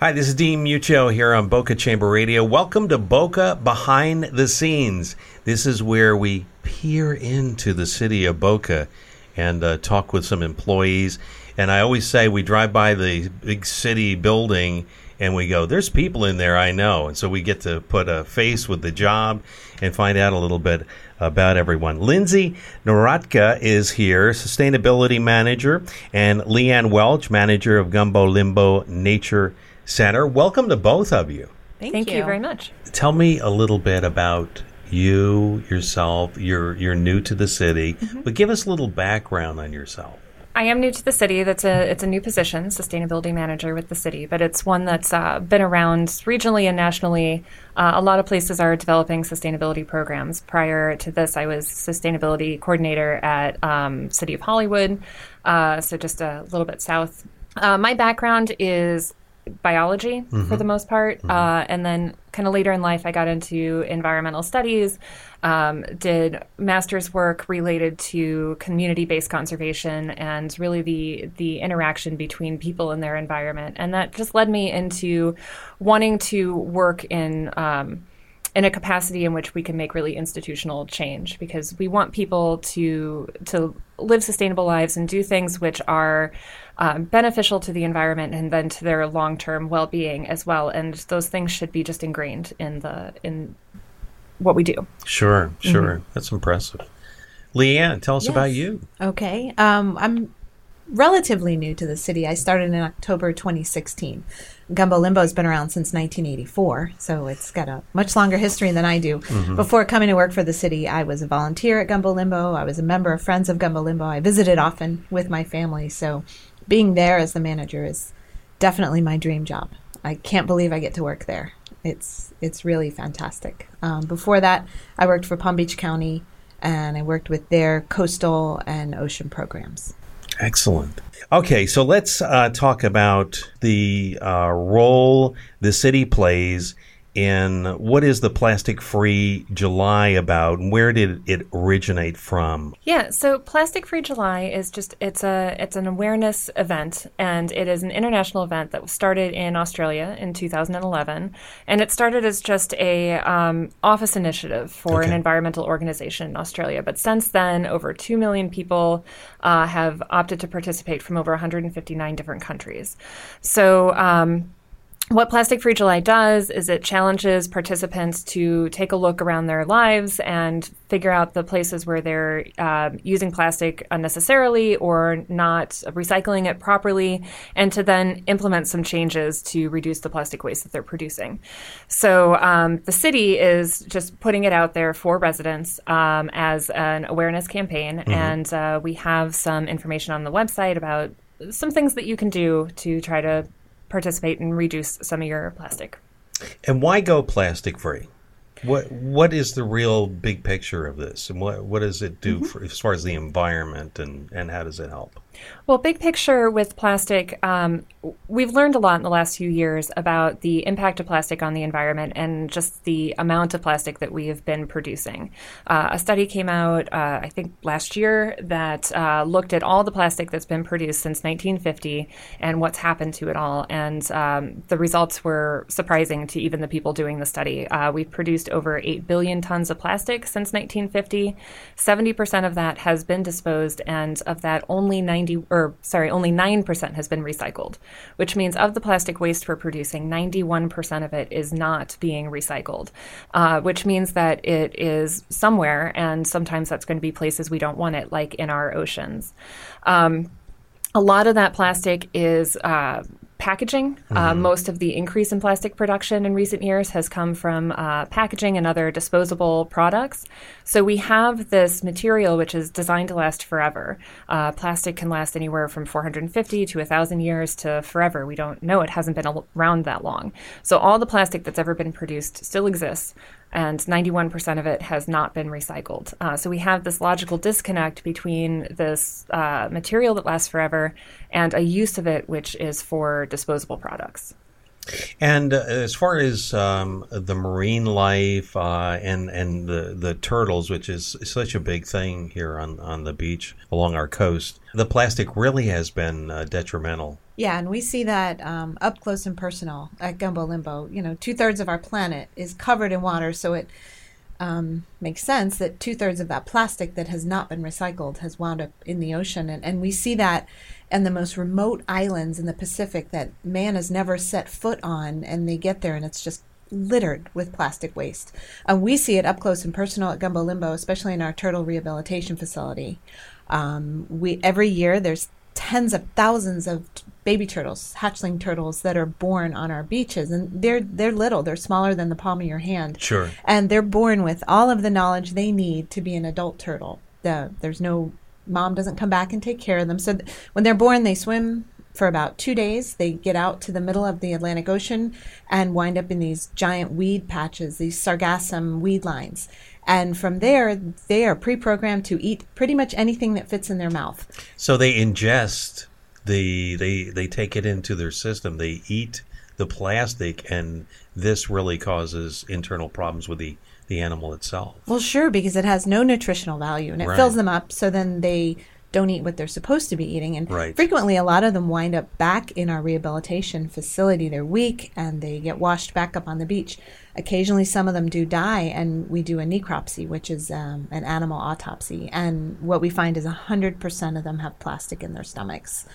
Hi, this is Dean Muccio here on Boca Chamber Radio. Welcome to Boca Behind the Scenes. This is where we peer into the city of Boca and uh, talk with some employees. And I always say we drive by the big city building and we go, there's people in there I know. And so we get to put a face with the job and find out a little bit about everyone. Lindsay Naratka is here, sustainability manager, and Leanne Welch, manager of Gumbo Limbo Nature Center. Welcome to both of you. Thank, Thank you. very much. Tell me a little bit about you yourself. You're you're new to the city, but give us a little background on yourself. I am new to the city. That's a it's a new position, sustainability manager with the city, but it's one that's uh, been around regionally and nationally. Uh, a lot of places are developing sustainability programs. Prior to this, I was sustainability coordinator at um, City of Hollywood, uh, so just a little bit south. Uh, my background is biology for the most part, uh, and then kind of later in life, I got into environmental studies. Um, did master's work related to community-based conservation and really the the interaction between people and their environment, and that just led me into wanting to work in. Um, in a capacity in which we can make really institutional change because we want people to to live sustainable lives and do things which are um, beneficial to the environment and then to their long term well being as well. And those things should be just ingrained in the in what we do. Sure, sure. That's impressive. Leanne, tell us about you. Okay. Um, I'm relatively new to the city. I started in October 2016. Gumbo Limbo has been around since 1984, so it's got a much longer history than I do. Before coming to work for the city, I was a volunteer at Gumbo Limbo. I was a member of Friends of Gumbo Limbo. I visited often with my family, so being there as the manager is definitely my dream job. I can't believe I get to work there. It's it's really fantastic. Um, before that, I worked for Palm Beach County, and I worked with their coastal and ocean programs. Excellent. Okay, so let's uh, talk about the uh, role the city plays in what is the Plastic Free July about, and where did it originate from? Yeah, so Plastic Free July is just it's a it's an awareness event and it is an international event that was started in Australia in 2011 and it started as just a um, office initiative for an environmental organization in Australia. But since then, over two million people uh, have opted to participate from over 159 different countries. So. Um, what Plastic Free July does is it challenges participants to take a look around their lives and figure out the places where they're uh, using plastic unnecessarily or not recycling it properly, and to then implement some changes to reduce the plastic waste that they're producing. So um, the city is just putting it out there for residents um, as an awareness campaign, and uh, we have some information on the website about some things that you can do to try to participate and reduce some of your plastic. And why go plastic free? What what is the real big picture of this, and what what does it do mm-hmm. for, as far as the environment, and and how does it help? Well, big picture with plastic, um, we've learned a lot in the last few years about the impact of plastic on the environment and just the amount of plastic that we have been producing. Uh, a study came out, uh, I think, last year that uh, looked at all the plastic that's been produced since 1950 and what's happened to it all. And um, the results were surprising to even the people doing the study. Uh, we've produced over 8 billion tons of plastic since 1950. 70% of that has been disposed, and of that, only 90 or sorry, only 9% has been recycled, which means of the plastic waste we're producing, 91% of it is not being recycled, uh, which means that it is somewhere, and sometimes that's going to be places we don't want it, like in our oceans. Um, a lot of that plastic is uh, packaging. Uh, most of the increase in plastic production in recent years has come from uh, packaging and other disposable products. So we have this material which is designed to last forever. Uh, plastic can last anywhere from 450 to 1,000 years to forever. We don't know. It hasn't been around that long. So all the plastic that's ever been produced still exists and 91% of it has not been recycled. Uh, so we have this logical disconnect between this uh, material that lasts forever and a use of it which is for disposable products. And uh, as far as um, the marine life uh, and and the, the turtles, which is such a big thing here on, on the beach along our coast, the plastic really has been uh, detrimental Yeah, and we see that um, up close and personal at Gumbo Limbo. You know, two thirds of our planet is covered in water, so it um, makes sense that two thirds of that plastic that has not been recycled has wound up in the ocean. And, and we see that in the most remote islands in the Pacific that man has never set foot on, and they get there and it's just littered with plastic waste. And we see it up close and personal at Gumbo Limbo, especially in our turtle rehabilitation facility. Um, we every year there's tens of thousands of baby turtles, hatchling turtles that are born on our beaches, and they're they're little. They're smaller than the palm of your hand. Sure. And they're born with all of the knowledge they need to be an adult turtle. The, there's no mom doesn't come back and take care of them. So th- when they're born, they swim for about two days. They get out to the middle of the Atlantic Ocean and wind up in these giant weed patches, these sargassum weed lines. And from there, they are pre programmed to eat pretty much anything that fits in their mouth. So they ingest the they they take it into their system. They eat the plastic, and this really causes internal problems with the the animal itself. Well, sure, because it has no nutritional value and it Right. fills them up. So then they don't eat what they're supposed to be eating. And Right. frequently, a lot of them wind up back in our rehabilitation facility. They're weak and they get washed back up on the beach. Occasionally, some of them do die, and we do a necropsy, which is um, an animal autopsy. And what we find is 100% of them have plastic in their stomachs.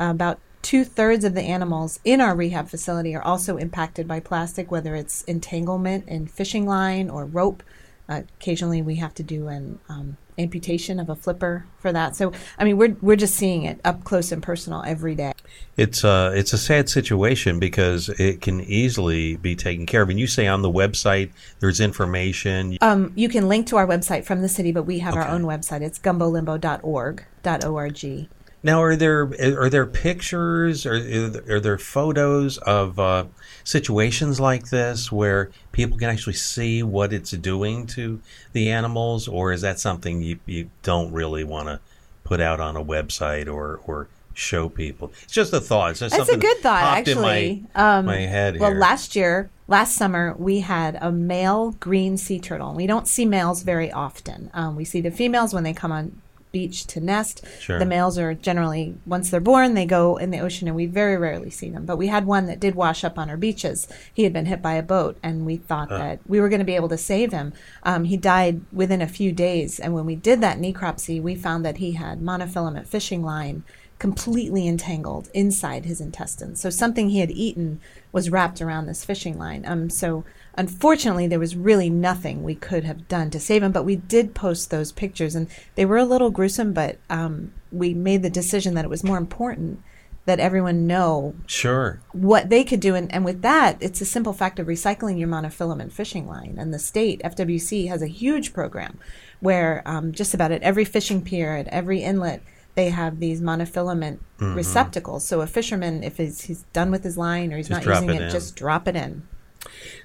Uh, about two thirds of the animals in our rehab facility are also impacted by plastic, whether it's entanglement in fishing line or rope. Uh, occasionally, we have to do an um, amputation of a flipper for that. So, I mean, we're we're just seeing it up close and personal every day. It's a it's a sad situation because it can easily be taken care of. And you say on the website there's information. Um, you can link to our website from the city, but we have our own website. It's gumbolimbo.org. .org. Now, are there are there pictures or are there photos of uh, situations like this where people can actually see what it's doing to the animals, or is that something you, you don't really want to put out on a website or or show people? It's just a thought. It's That's a good thought, popped actually. In my, um, my head well, here. last year, last summer, we had a male green sea turtle. We don't see males very often. Um, we see the females when they come on beach to nest. Sure. The males are generally once they're born, they go in the ocean, and we very rarely see them. But we had one that did wash up on our beaches. He had been hit by a boat, and we thought that we were going to be able to save him. Um, he died within a few days, and when we did that necropsy, we found that he had monofilament fishing line completely entangled inside his intestines. So something he had eaten was wrapped around this fishing line. Um, so unfortunately, there was really nothing we could have done to save him. But we did post those pictures, and they were a little gruesome. But um, we made the decision that it was more important that everyone know sure. what they could do. And, and with that, it's a simple fact of recycling your monofilament fishing line. And the state, FWC, has a huge program where um, just about at every fishing pier, at every inlet, they have these monofilament Mm-hmm. receptacles. So a fisherman, if he's, he's done with his line or he's Just not using it it, just drop it in.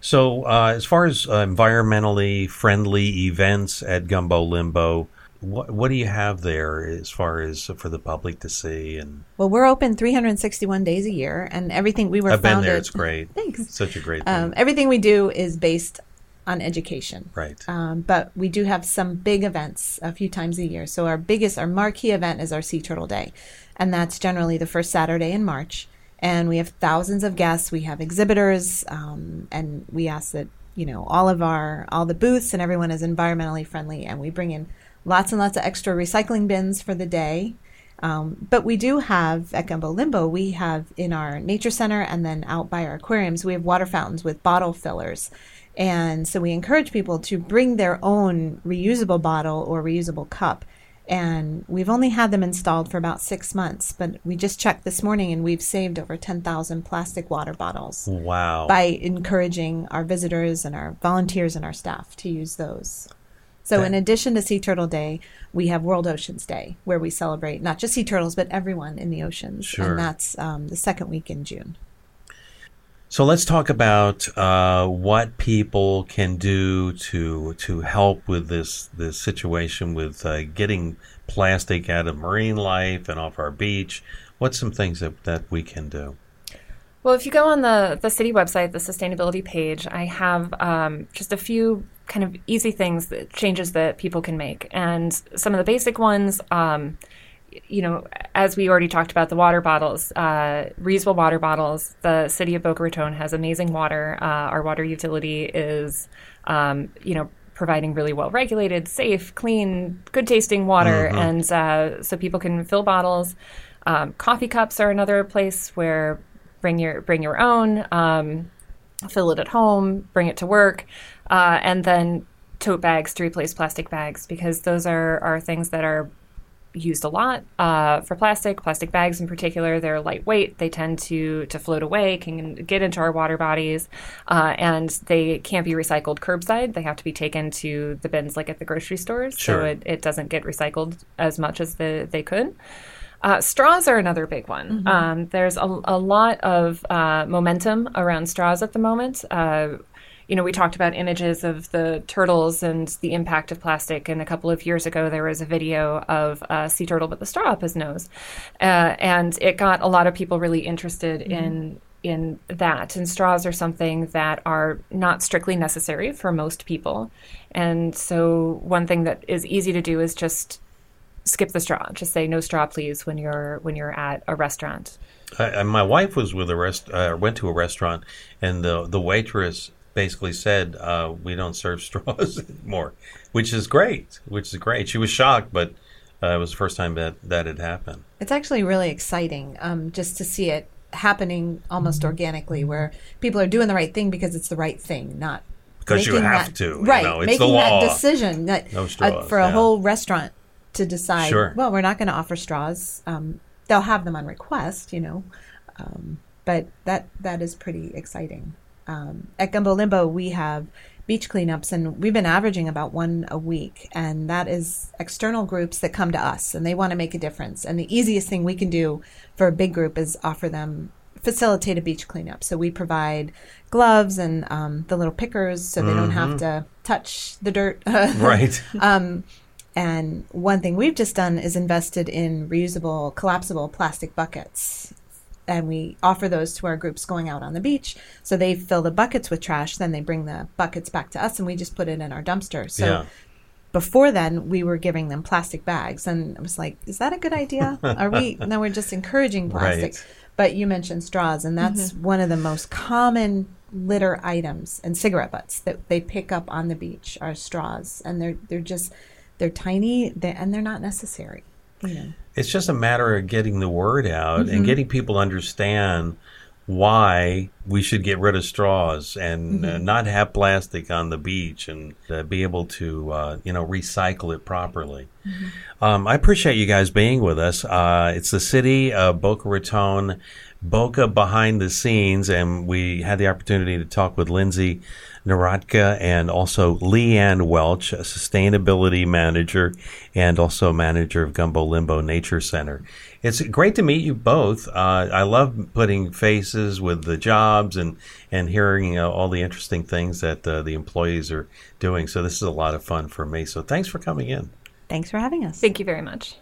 So, uh, as far as uh, environmentally friendly events at Gumbo Limbo, what what do you have there as far as for the public to see? And Well, we're open 361 days a year, and everything we were I've been there; it's great. Thanks. Such a great thing. Um, everything we do is based on education. right. Um, but we do have some big events a few times a year. So our biggest, our marquee event is our Sea Turtle Day, and that's generally the first Saturday in March. And we have thousands of guests. We have exhibitors, um, and we ask that you know all of our all the booths and everyone is environmentally friendly. And we bring in lots and lots of extra recycling bins for the day. Um, but we do have at Gumbo Limbo, we have in our nature center and then out by our aquariums, we have water fountains with bottle fillers. And so we encourage people to bring their own reusable bottle or reusable cup. And we've only had them installed for about six months, but we just checked this morning and we've saved over 10,000 plastic water bottles wow. by encouraging our visitors and our volunteers and our staff to use those. So, in addition to Sea Turtle Day, we have World Oceans Day, where we celebrate not just sea turtles, but everyone in the oceans. Sure. And that's um, the second week in June. So let's talk about uh, what people can do to to help with this this situation with uh, getting plastic out of marine life and off our beach. What's some things that, that we can do? Well, if you go on the, the city website, the sustainability page, I have um, just a few kind of easy things, that, changes that people can make. And some of the basic ones, um, you know, as we already talked about the water bottles, uh, reusable water bottles, the city of Boca Raton has amazing water. Uh, our water utility is, um, you know, providing really well regulated, safe, clean, good tasting water. Mm-hmm. And uh, so people can fill bottles. Um, coffee cups are another place where bring your bring your own, um, fill it at home, bring it to work, uh, and then tote bags to replace plastic bags because those are are things that are used a lot uh, for plastic. Plastic bags, in particular, they're lightweight. They tend to to float away, can get into our water bodies, uh, and they can't be recycled curbside. They have to be taken to the bins, like at the grocery stores, sure. so it, it doesn't get recycled as much as the, they could. Uh, straws are another big one. Mm-hmm. Um, there's a, a, lot of uh, momentum around straws at the moment. You know, we talked about images of the turtles and the impact of plastic. And a couple of years ago, there was a video of a sea turtle with a straw up his nose, uh, and it got a lot of people really interested mm-hmm. in in that. And straws are something that are not strictly necessary for most people. And so, one thing that is easy to do is just skip the straw. Just say no straw, please, when you're when you're at a restaurant. I, my wife was with a rest, uh, went to a restaurant, and the the waitress basically said, uh, "We don't serve straws anymore," which is great. Which is great. She was shocked, but uh, it was the first time that that had happened. It's actually really exciting um, just to see it happening almost organically, where people are doing the right thing because it's the right thing, not because you have that, to. Right, you know, making that decision that no straws, uh, for a yeah. whole restaurant to decide. Sure. Well, we're not going to offer straws. Um, they'll have them on request, you know, um, but that that is pretty exciting um, at Gumbo Limbo, we have beach cleanups, and we've been averaging about one a week. And that is external groups that come to us and they want to make a difference. And the easiest thing we can do for a big group is offer them facilitate a beach cleanup. So we provide gloves and um, the little pickers so they mm-hmm. don't have mm-hmm. to touch the dirt. right. Um, and one thing we've just done is invested in reusable, collapsible plastic buckets and we offer those to our groups going out on the beach. So they fill the buckets with trash, then they bring the buckets back to us, and we just put it in our dumpster. So yeah. before then, we were giving them plastic bags, and I was like, "Is that a good idea? Are we?" no, we're just encouraging plastic. Right. But you mentioned straws, and that's mm-hmm. one of the most common litter items and cigarette butts that they pick up on the beach are straws, and they're they're just they're tiny they're, and they're not necessary. Know it's just a matter of getting the word out mm-hmm. and getting people to understand why we should get rid of straws and uh, mm-hmm. uh, not have plastic on the beach and uh, be able to uh, you know recycle it properly. Mm-hmm. Um, I appreciate you guys being with us. Uh, it's the city of Boca Raton, Boca behind the scenes, and we had the opportunity to talk with Lindsay Narodka and also Leanne Welch, a sustainability manager and also manager of Gumbo Limbo Nature Center. It's great to meet you both. Uh, I love putting faces with the jobs and, and hearing uh, all the interesting things that uh, the employees are doing. So this is a lot of fun for me. So thanks for coming in. Thanks for having us. Thank you very much.